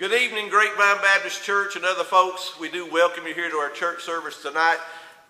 Good evening, Grapevine Baptist Church and other folks. We do welcome you here to our church service tonight.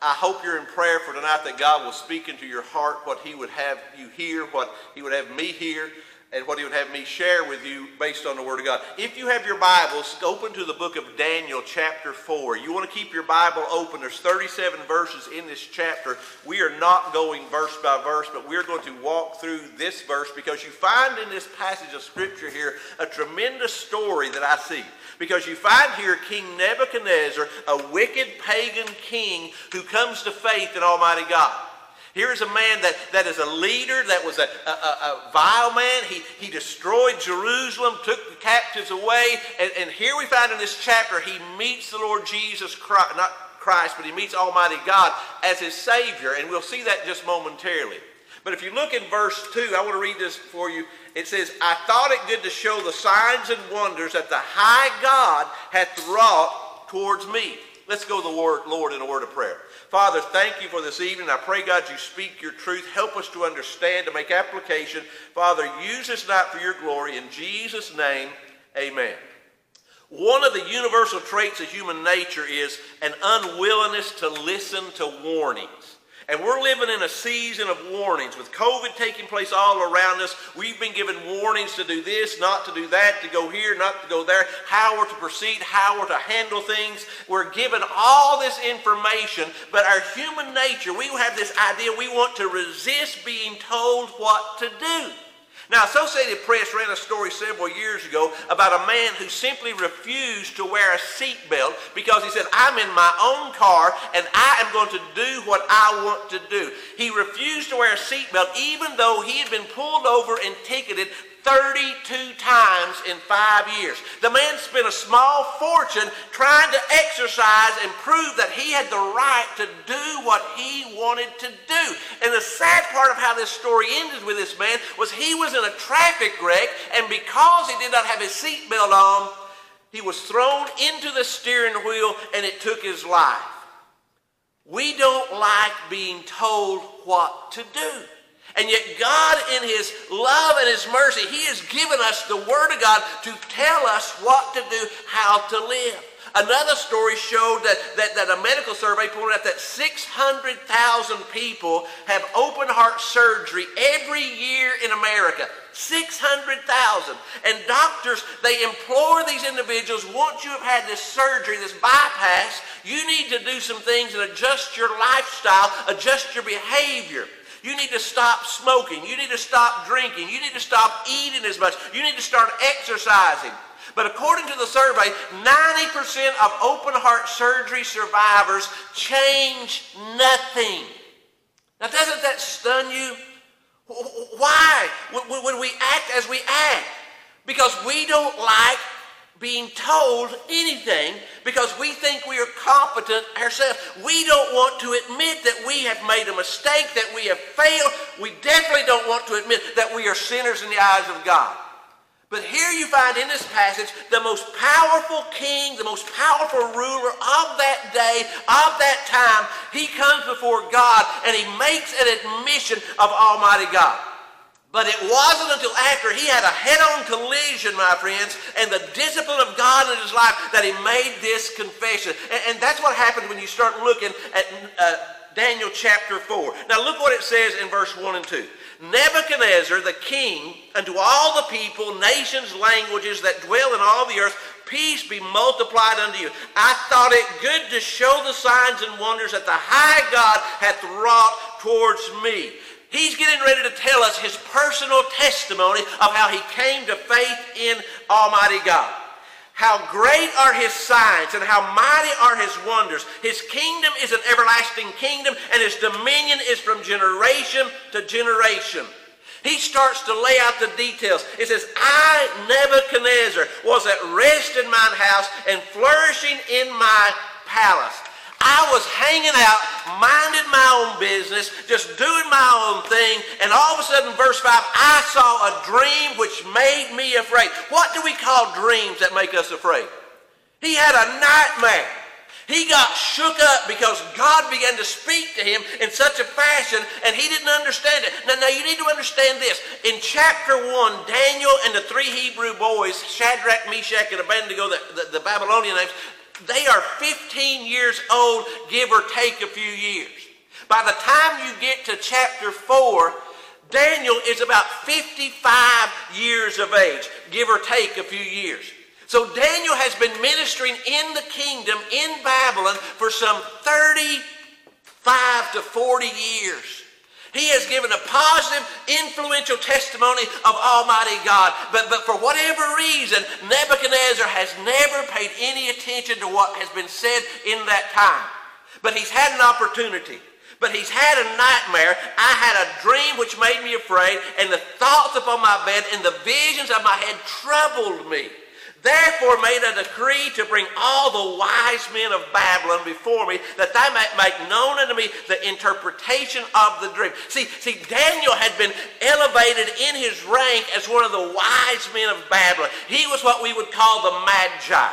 I hope you're in prayer for tonight that God will speak into your heart what He would have you hear, what He would have me hear, and what He would have me share with you based on the Word of God. If you have your Bibles, open to the book of Daniel, chapter 4. You want to keep your Bible open. There's 37 verses in this chapter. We are not going verse by verse, but we're going to walk through this verse because you find in this passage of Scripture here a tremendous story that I see. Because you find here King Nebuchadnezzar, a wicked pagan king who comes to faith in Almighty God. Here is a man that, that is a leader, that was a, a, a, vile man. He, he destroyed Jerusalem, took the captives away. And, and here we find in this chapter, he meets the Lord Jesus Christ, not Christ, but he meets Almighty God as his Savior. And we'll see that just momentarily. But if you look in verse 2, I want to read this for you. It says, I thought it good to show the signs and wonders that the high God hath wrought towards me. Let's go to the Lord, Lord in a word of prayer. Father, thank you for this evening. I pray, God, you speak your truth. Help us to understand, to make application. Father, use this night for your glory. In Jesus' name, amen. One of the universal traits of human nature is an unwillingness to listen to warnings. And we're living in a season of warnings. With COVID taking place all around us, we've been given warnings to do this, not to do that, to go here, not to go there, how we're to proceed, how we're to handle things. We're given all this information, but our human nature, we have this idea we want to resist being told what to do. Now, Associated Press ran a story several years ago about a man who simply refused to wear a seatbelt because he said, I'm in my own car and I am going to do what I want to do. He refused to wear a seatbelt even though he had been pulled over and ticketed 32 times in five years. The man spent a small fortune trying to exercise and prove that he had the right to do what he wanted to do. And the sad part of how this story ended with this man was he was in a traffic wreck, and because he did not have his seatbelt on, he was thrown into the steering wheel and it took his life. We don't like being told what to do. And yet, God, in His love and His mercy, He has given us the Word of God to tell us what to do, how to live. Another story showed that, that, that a medical survey pointed out that 600,000 people have open heart surgery every year in America. 600,000. And doctors, they implore these individuals, once you have had this surgery, this bypass, you need to do some things and adjust your lifestyle, adjust your behavior. You need to stop smoking. You need to stop drinking. You need to stop eating as much. You need to start exercising. But according to the survey, 90% of open heart surgery survivors change nothing. Now, doesn't that stun you? Why would we act as we act? Because we don't like being told anything because we think we are competent ourselves. We don't want to admit that we have made a mistake, that we have failed. We definitely don't want to admit that we are sinners in the eyes of God. But here you find in this passage the most powerful king, the most powerful ruler of that day, of that time. He comes before God and he makes an admission of Almighty God. But it wasn't until after he had a head-on collision, my friends, and the discipline of God in his life that he made this confession. And, and that's what happens when you start looking at uh, Daniel chapter 4. Now look what it says in verse 1 and 2. Nebuchadnezzar the king unto all the people, nations, languages that dwell in all the earth, peace be multiplied unto you. I thought it good to show the signs and wonders that the high God hath wrought towards me. He's getting ready to tell us his personal testimony of how he came to faith in Almighty God. How great are his signs and how mighty are his wonders. His kingdom is an everlasting kingdom and his dominion is from generation to generation. He starts to lay out the details. It says, I, Nebuchadnezzar, was at rest in mine house and flourishing in my palace. I was hanging out, minding my own business, just doing my own thing, and all of a sudden, verse 5, I saw a dream which made me afraid. What do we call dreams that make us afraid? He had a nightmare. He got shook up because God began to speak to him in such a fashion and he didn't understand it. Now, now you need to understand this. In chapter 1, Daniel and the three Hebrew boys, Shadrach, Meshach, and Abednego, the, the, the Babylonian names, they are 15 years old, give or take a few years. By the time you get to chapter 4, Daniel is about 55 years of age, give or take a few years. So Daniel has been ministering in the kingdom in Babylon for some 35 to 40 years. He has given a positive, influential testimony of Almighty God. But, but for whatever reason, Nebuchadnezzar has never paid any attention to what has been said in that time. But he's had an opportunity. But he's had a nightmare. I had a dream which made me afraid, and the thoughts upon my bed and the visions of my head troubled me therefore made a decree to bring all the wise men of Babylon before me, that they might make known unto me the interpretation of the dream. See, see, Daniel had been elevated in his rank as one of the wise men of Babylon. He was what we would call the Magi.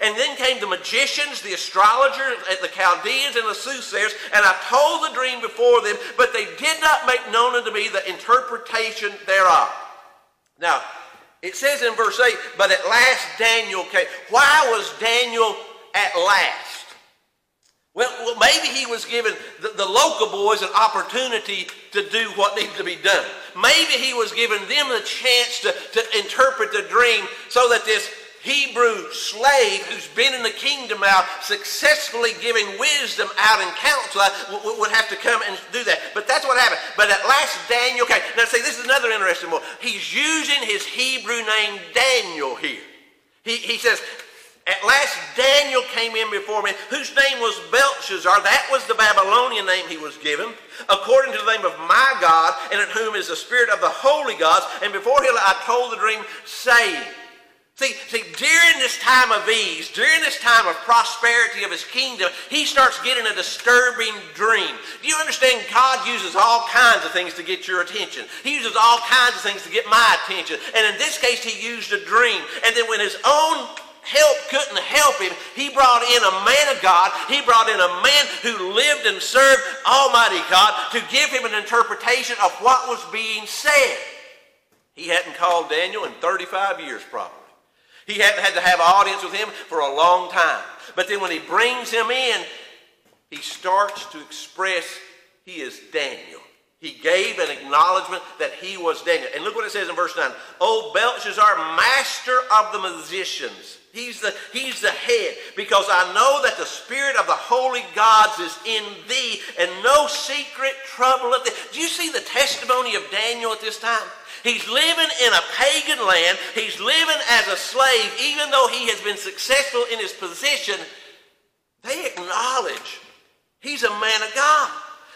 And then came the magicians, the astrologers, the Chaldeans, and the soothsayers, and I told the dream before them, but they did not make known unto me the interpretation thereof. Now, it says in verse 8, but at last Daniel came. Why was Daniel at last? Well, well maybe he was given the, the local boys an opportunity to do what needed to be done. Maybe he was giving them the chance to, to interpret the dream so that this Hebrew slave who's been in the kingdom now, successfully giving wisdom out in counsel, would have to come and do that. But that's what happened. But at last, Daniel came. Now, see, this is another interesting one. He's using his Hebrew name Daniel here. He, he says, at last Daniel came in before me, whose name was Belshazzar. That was the Babylonian name he was given, according to the name of my God, and in whom is the spirit of the holy gods. And before him I told the dream, saying, See, see, during this time of ease, during this time of prosperity of his kingdom, he starts getting a disturbing dream. Do you understand? God uses all kinds of things to get your attention. He uses all kinds of things to get my attention. And in this case, he used a dream. And then when his own help couldn't help him, he brought in a man of God. He brought in a man who lived and served Almighty God to give him an interpretation of what was being said. He hadn't called Daniel in 35 years, probably. He hadn't had to have an audience with him for a long time. But then when he brings him in, he starts to express he is Daniel. He gave an acknowledgement that he was Daniel. And look what it says in verse 9. O Belshazzar, master of the musicians. He's the, he's the head. Because I know that the spirit of the holy gods is in thee, and no secret trouble of thee. Do you see the testimony of Daniel at this time? He's living in a pagan land. He's living as a slave, even though he has been successful in his position. They acknowledge he's a man of God.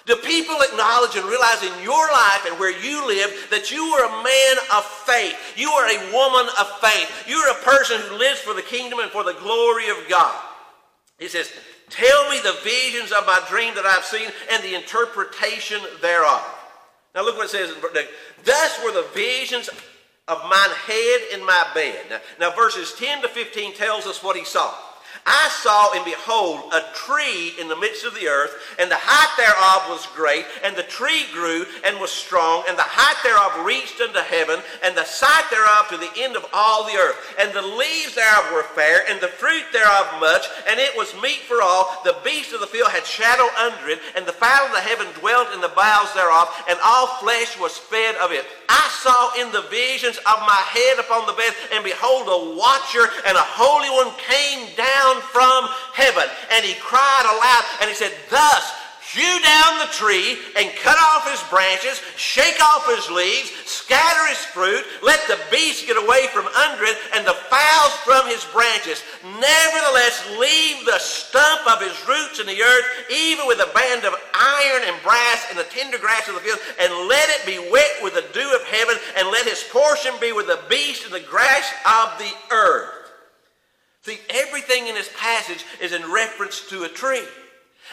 Do people acknowledge and realize in your life and where you live that you are a man of faith? You are a woman of faith. You're a person who lives for the kingdom and for the glory of God. He says, Tell me the visions of my dream that I've seen and the interpretation thereof. Now look what it says. Thus were the visions of mine head in my bed. Now, now verses 10 to 15 tells us what he saw. I saw and behold a tree in the midst of the earth, and the height thereof was great, and the tree grew and was strong, and the height thereof reached unto heaven, and the sight thereof to the end of all the earth. And the leaves thereof were fair, and the fruit thereof much, and it was meat for all. The beast of the field had shadow under it, and the fowl of the heaven dwelt in the boughs thereof, and all flesh was fed of it. I saw in the visions of my head upon the bed, and behold, a watcher and a holy one came down down from heaven. And he cried aloud and he said, Thus hew down the tree and cut off his branches, shake off his leaves, scatter his fruit, let the beasts get away from under it, and the fowls from his branches. Nevertheless, leave the stump of his roots in the earth, even with a band of iron and brass and the tender grass of the field, and let it be wet with the dew of heaven, and let his portion be with the beast and the grass of the earth. See, everything in this passage is in reference to a tree.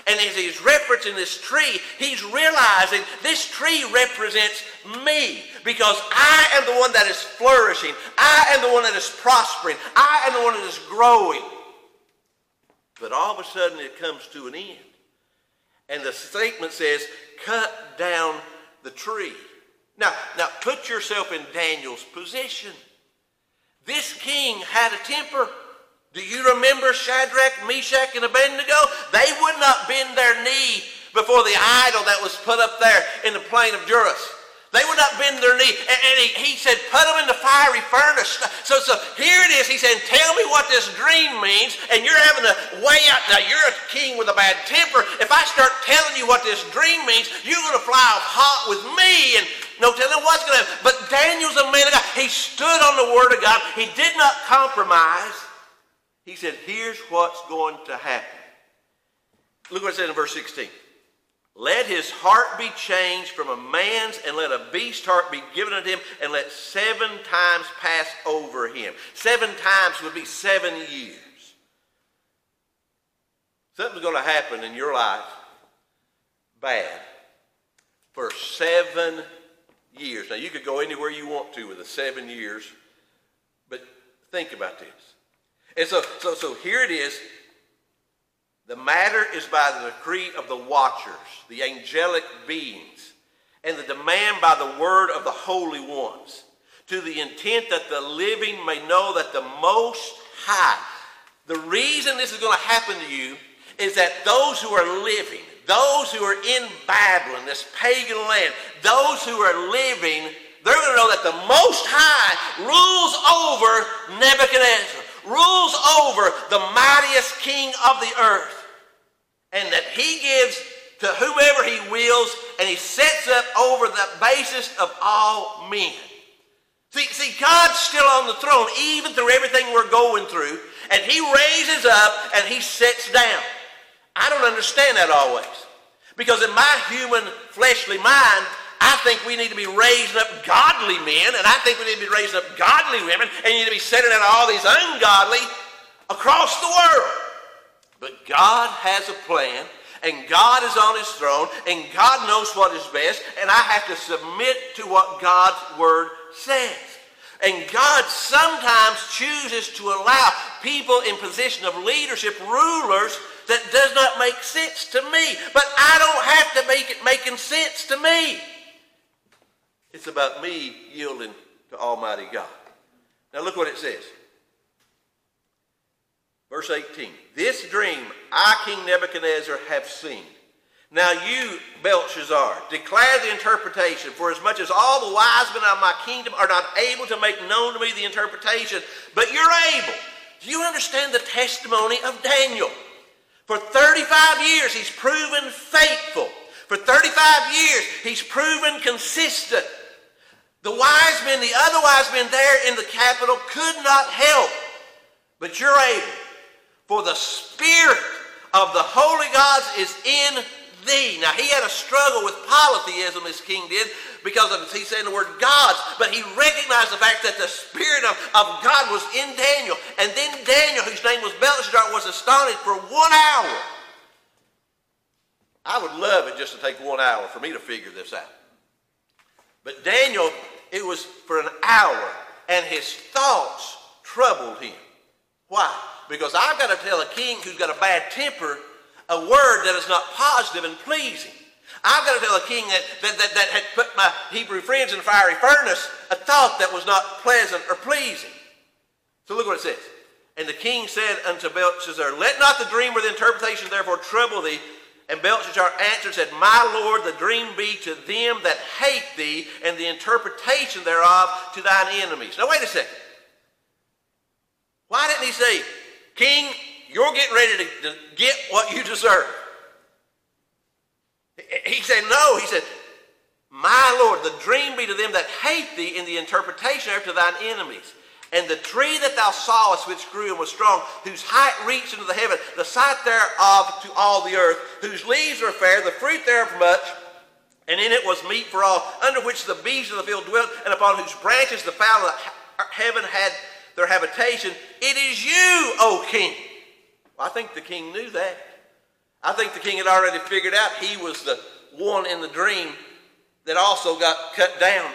And as he's referencing this tree, he's realizing this tree represents me because I am the one that is flourishing. I am the one that is prospering. I am the one that is growing. But all of a sudden it comes to an end. And the statement says, cut down the tree. Now, now put yourself in Daniel's position. This king had a temper. Do you remember Shadrach, Meshach, and Abednego? They would not bend their knee before the idol that was put up there in the plain of Juras. They would not bend their knee. And, and he, he, said, put them in the fiery furnace. So, so here it is. He said, tell me what this dream means. And you're having to weigh out. Now, you're a king with a bad temper. If I start telling you what this dream means, you're going to fly off hot with me. And no telling what's going to happen. But Daniel's a man of God. He stood on the word of God. He did not compromise. He said, here's what's going to happen. Look what it says in verse 16. Let his heart be changed from a man's, and let a beast heart be given unto him, and let seven times pass over him. Seven times would be seven years. Something's going to happen in your life bad for seven years. Now, you could go anywhere you want to with the seven years, but think about this. And so, so, so here it is. The matter is by the decree of the watchers, the angelic beings, and the demand by the word of the holy ones, to the intent that the living may know that the Most High. The reason this is going to happen to you is that those who are living, those who are in Babylon, this pagan land, those who are living, they're going to know that the Most High rules over Nebuchadnezzar, rules over the mightiest king of the earth and that he gives to whoever he wills, and he sets up over the basis of all men. See, see, God's still on the throne, even through everything we're going through, and he raises up and he sets down. I don't understand that always. Because in my human fleshly mind, I think we need to be raising up godly men, and I think we need to be raising up godly women, and you need to be setting out all these ungodly across the world. But God has a plan, and God is on his throne, and God knows what is best, and I have to submit to what God's word says. And God sometimes chooses to allow people in position of leadership, rulers, that does not make sense to me. But I don't have to make it making sense to me. It's about me yielding to Almighty God. Now look what it says. Verse 18. This dream I, King Nebuchadnezzar, have seen. Now you, Belshazzar, declare the interpretation, for as much as all the wise men of my kingdom are not able to make known to me the interpretation, but you're able. Do you understand the testimony of Daniel? For 35 years, he's proven faithful. For 35 years, he's proven consistent. The wise men, the other wise men there in the capital could not help, but you're able. For the Spirit of the holy gods is in thee. Now, he had a struggle with polytheism, this king did, because of, he said the word gods, but he recognized the fact that the Spirit of, of God was in Daniel. And then Daniel, whose name was Belshazzar, was astonished for one hour. I would love it just to take one hour for me to figure this out. But Daniel, it was for an hour, and his thoughts troubled him. Why? Because I've got to tell a king who's got a bad temper a word that is not positive and pleasing. I've got to tell a king that, that, that, that had put my Hebrew friends in a fiery furnace a thought that was not pleasant or pleasing. So look what it says. And the king said unto Belshazzar, Let not the dream or the interpretation therefore trouble thee. And Belshazzar answered said, My lord, the dream be to them that hate thee, and the interpretation thereof to thine enemies. Now wait a second. Why didn't he say, King, you're getting ready to, to get what you deserve. He said, No. He said, My Lord, the dream be to them that hate thee, and the interpretation after thine enemies. And the tree that thou sawest, which grew and was strong, whose height reached into the heaven, the sight thereof to all the earth, whose leaves are fair, the fruit thereof much, and in it was meat for all, under which the beasts of the field dwelt, and upon whose branches the fowl of er, heaven had their habitation. It is you, O king. Well, I think the king knew that. I think the king had already figured out he was the one in the dream that also got cut down.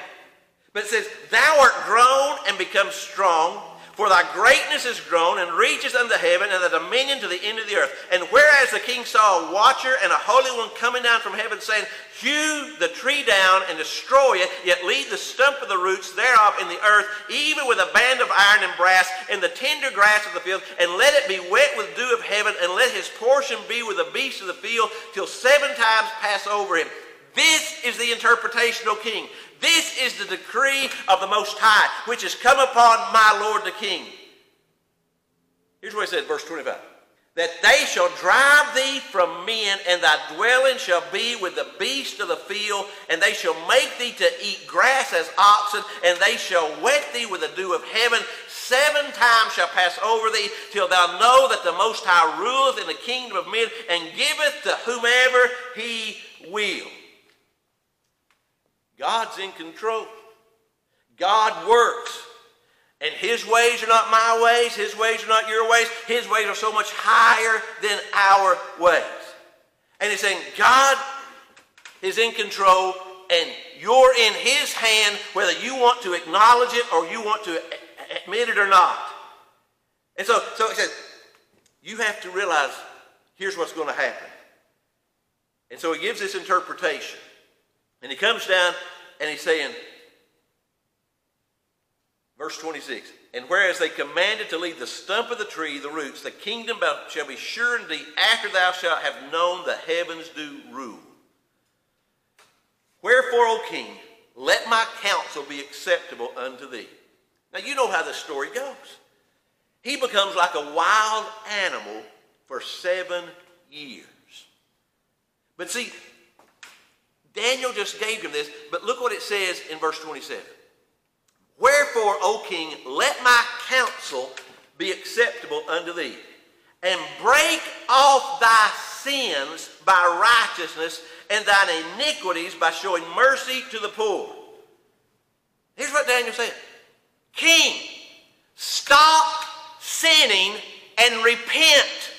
But it says, Thou art grown and become strong. For thy greatness is grown and reaches unto heaven, and the dominion to the end of the earth. And whereas the king saw a watcher and a holy one coming down from heaven, saying, Hew the tree down and destroy it, yet leave the stump of the roots thereof in the earth, even with a band of iron and brass, in the tender grass of the field, and let it be wet with dew of heaven, and let his portion be with the beasts of the field, till seven times pass over him. This is the interpretation, O king. This is the decree of the Most High, which has come upon my Lord the King. Here's what he said, verse 25. That they shall drive thee from men, and thy dwelling shall be with the beasts of the field, and they shall make thee to eat grass as oxen, and they shall wet thee with the dew of heaven. Seven times shall pass over thee, till thou know that the Most High ruleth in the kingdom of men, and giveth to whomever he will. God's in control. God works. And his ways are not my ways. His ways are not your ways. His ways are so much higher than our ways. And he's saying, God is in control and you're in his hand whether you want to acknowledge it or you want to admit it or not. And so, so he says, you have to realize here's what's going to happen. And so he gives this interpretation. And he comes down and he's saying, verse 26, and whereas they commanded to leave the stump of the tree, the roots, the kingdom shall be sure thee after thou shalt have known the heavens do rule. Wherefore, O king, let my counsel be acceptable unto thee. Now, you know how the story goes. He becomes like a wild animal for seven years. But see, Daniel just gave him this, but look what it says in verse 27. Wherefore, O king, let my counsel be acceptable unto thee, and break off thy sins by righteousness, and thine iniquities by showing mercy to the poor. Here's what Daniel said King, stop sinning and repent.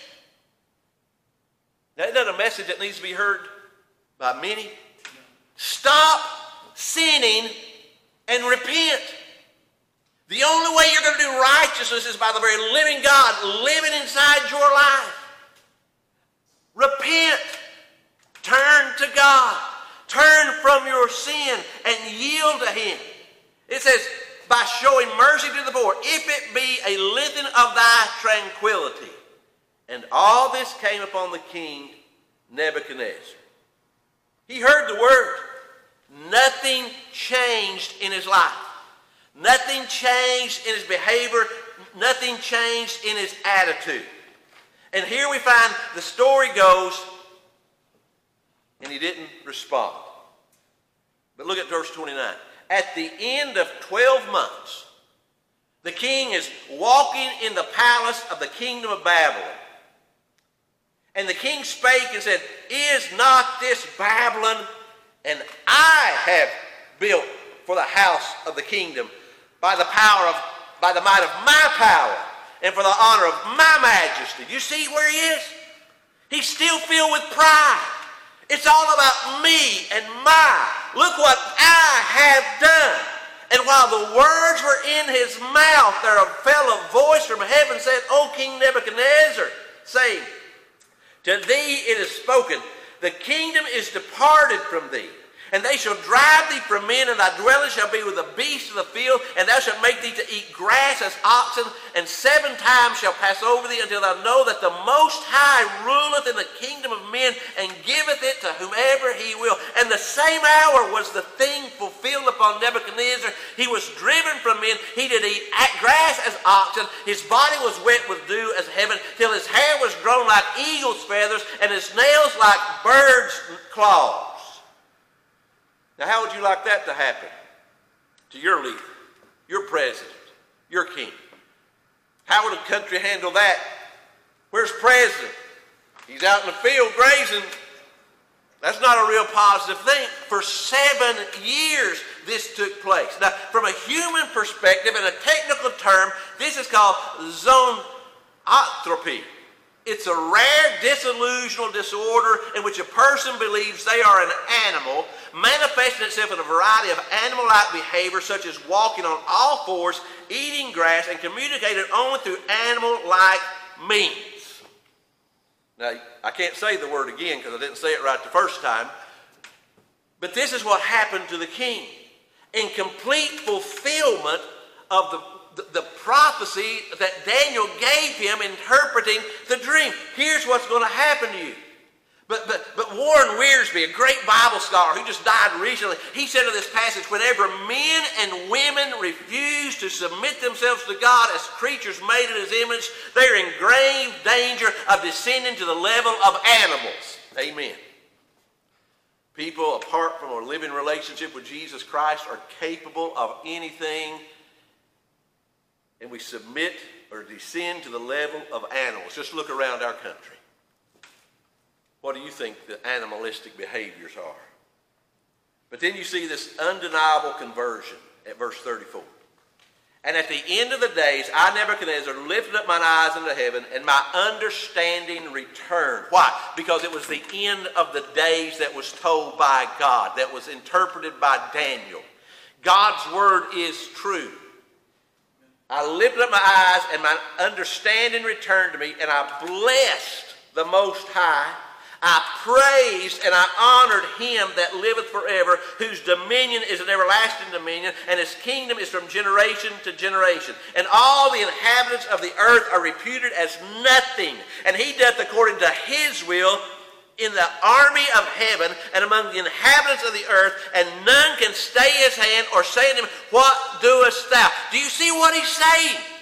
Now, isn't that a message that needs to be heard by many? Stop sinning and repent. The only way you're going to do righteousness is by the very living God living inside your life. Repent. Turn to God. Turn from your sin and yield to Him. It says, by showing mercy to the poor, if it be a lengthening of thy tranquility. And all this came upon the king Nebuchadnezzar. He heard the word. Nothing changed in his life. Nothing changed in his behavior. Nothing changed in his attitude. And here we find the story goes, and he didn't respond. But look at verse 29. At the end of 12 months, the king is walking in the palace of the kingdom of Babylon. And the king spake and said, Is not this Babylon? And I have built for the house of the kingdom by the power of, by the might of my power and for the honor of my majesty. You see where he is? He's still filled with pride. It's all about me and my. Look what I have done. And while the words were in his mouth, there fell a voice from heaven said, O King Nebuchadnezzar, saying, to thee it is spoken, the kingdom is departed from thee and they shall drive thee from men, and thy dwelling shall be with the beasts of the field, and thou shalt make thee to eat grass as oxen, and seven times shall pass over thee until thou know that the Most High ruleth in the kingdom of men, and giveth it to whomever he will. And the same hour was the thing fulfilled upon Nebuchadnezzar. He was driven from men. He did eat grass as oxen. His body was wet with dew as heaven, till his hair was grown like eagle's feathers, and his nails like birds' claws. Now, how would you like that to happen to your leader, your president, your king? How would a country handle that? Where's president? He's out in the field grazing. That's not a real positive thing. For seven years, this took place. Now, from a human perspective, in a technical term, this is called zoanthropy. It's a rare disillusional disorder in which a person believes they are an animal, manifesting itself in a variety of animal like behavior, such as walking on all fours, eating grass, and communicated only through animal like means. Now, I can't say the word again because I didn't say it right the first time. But this is what happened to the king. In complete fulfillment of the, the prophecy that Daniel gave him interpreting the dream. Here's what's going to happen to you. But, but, but Warren Wiersbe, a great Bible scholar who just died recently, he said of this passage, whenever men and women refuse to submit themselves to God as creatures made in his image, they're in grave danger of descending to the level of animals. Amen. People, apart from a living relationship with Jesus Christ, are capable of anything and we submit or descend to the level of animals. Just look around our country. What do you think the animalistic behaviors are? But then you see this undeniable conversion at verse 34. And at the end of the days, I, Nebuchadnezzar, lifted up mine eyes into heaven, and my understanding returned. Why? Because it was the end of the days that was told by God, that was interpreted by Daniel. God's word is true. I lifted up my eyes, and my understanding returned to me, and I blessed the Most High. I praised and I honored him that liveth forever, whose dominion is an everlasting dominion, and his kingdom is from generation to generation. And all the inhabitants of the earth are reputed as nothing, and he doth according to his will in the army of heaven and among the inhabitants of the earth, and none can stay his hand or say to him, What doest thou? Do you see what he's saying?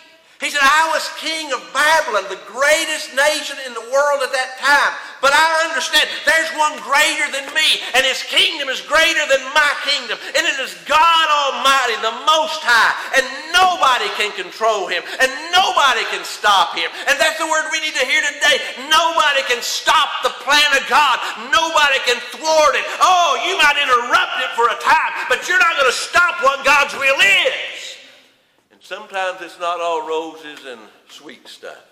He said, I was king of Babylon, the greatest nation in the world at that time. But I understand there's one greater than me, and his kingdom is greater than my kingdom. And it is God Almighty, the Most High. And nobody can control him, and nobody can stop him. And that's the word we need to hear today. Nobody can stop the plan of God, nobody can thwart it. Oh, you might interrupt it for a time, but you're not going to stop what God's will is. Sometimes it's not all roses and sweet stuff.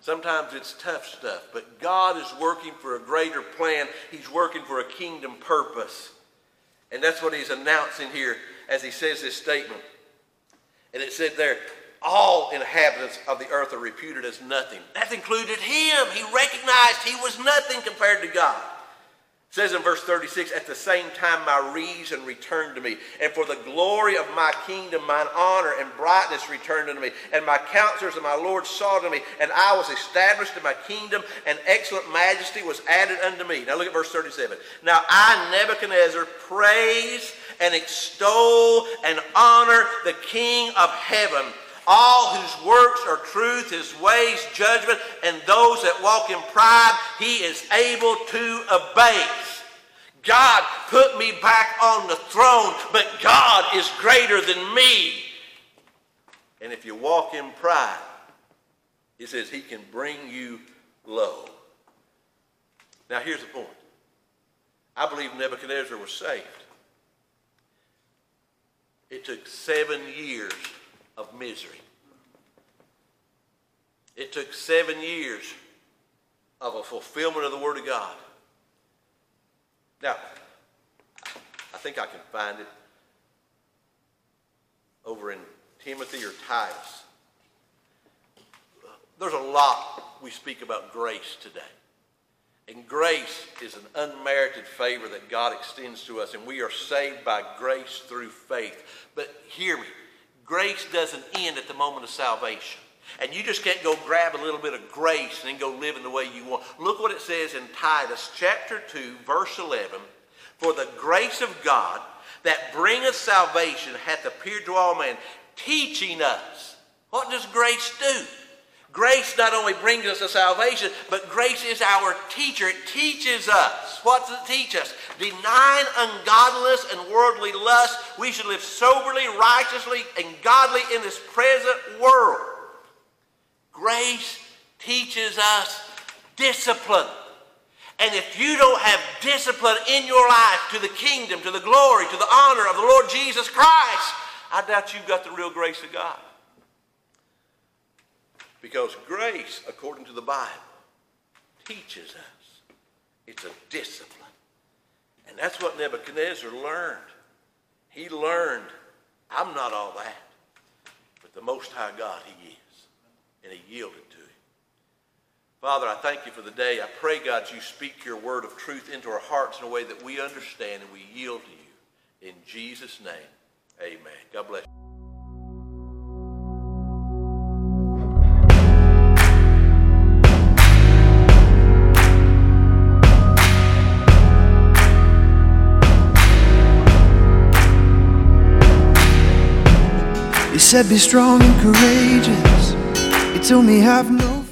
Sometimes it's tough stuff. But God is working for a greater plan. He's working for a kingdom purpose. And that's what he's announcing here as he says this statement. And it said there, all inhabitants of the earth are reputed as nothing. That included him. He recognized he was nothing compared to God says in verse 36 at the same time my reason returned to me and for the glory of my kingdom mine honor and brightness returned unto me and my counselors and my lord saw to me and i was established in my kingdom and excellent majesty was added unto me. Now look at verse 37 now i nebuchadnezzar praise and extol and honor the king of heaven all whose works are truth, his ways judgment, and those that walk in pride, he is able to abase. God put me back on the throne, but God is greater than me. And if you walk in pride, he says he can bring you low. Now here's the point. I believe Nebuchadnezzar was saved. It took seven years of misery. It took seven years of a fulfillment of the Word of God. Now, I think I can find it over in Timothy or Titus. There's a lot we speak about grace today. And grace is an unmerited favor that God extends to us, and we are saved by grace through faith. But hear me Grace doesn't end at the moment of salvation. And you just can't go grab a little bit of grace and then go living the way you want. Look what it says in Titus chapter 2, verse 11. For the grace of God that bringeth salvation hath appeared to all men, teaching us. What does grace do? Grace not only brings us to salvation, but grace is our teacher. It teaches us. What does it teach us? Denying ungodliness and worldly lust, we should live soberly, righteously, and godly in this present world. Grace teaches us discipline. And if you don't have discipline in your life to the kingdom, to the glory, to the honor of the Lord Jesus Christ, I doubt you've got the real grace of God. Because grace, according to the Bible, teaches us. It's a discipline. And that's what Nebuchadnezzar learned. He learned, I'm not all that, but the Most High God he is. And he yielded to him. Father, I thank you for the day. I pray, God, you speak your word of truth into our hearts in a way that we understand and we yield to you. In Jesus' name, amen. God bless you. Said, Be strong and courageous. He told me, Have no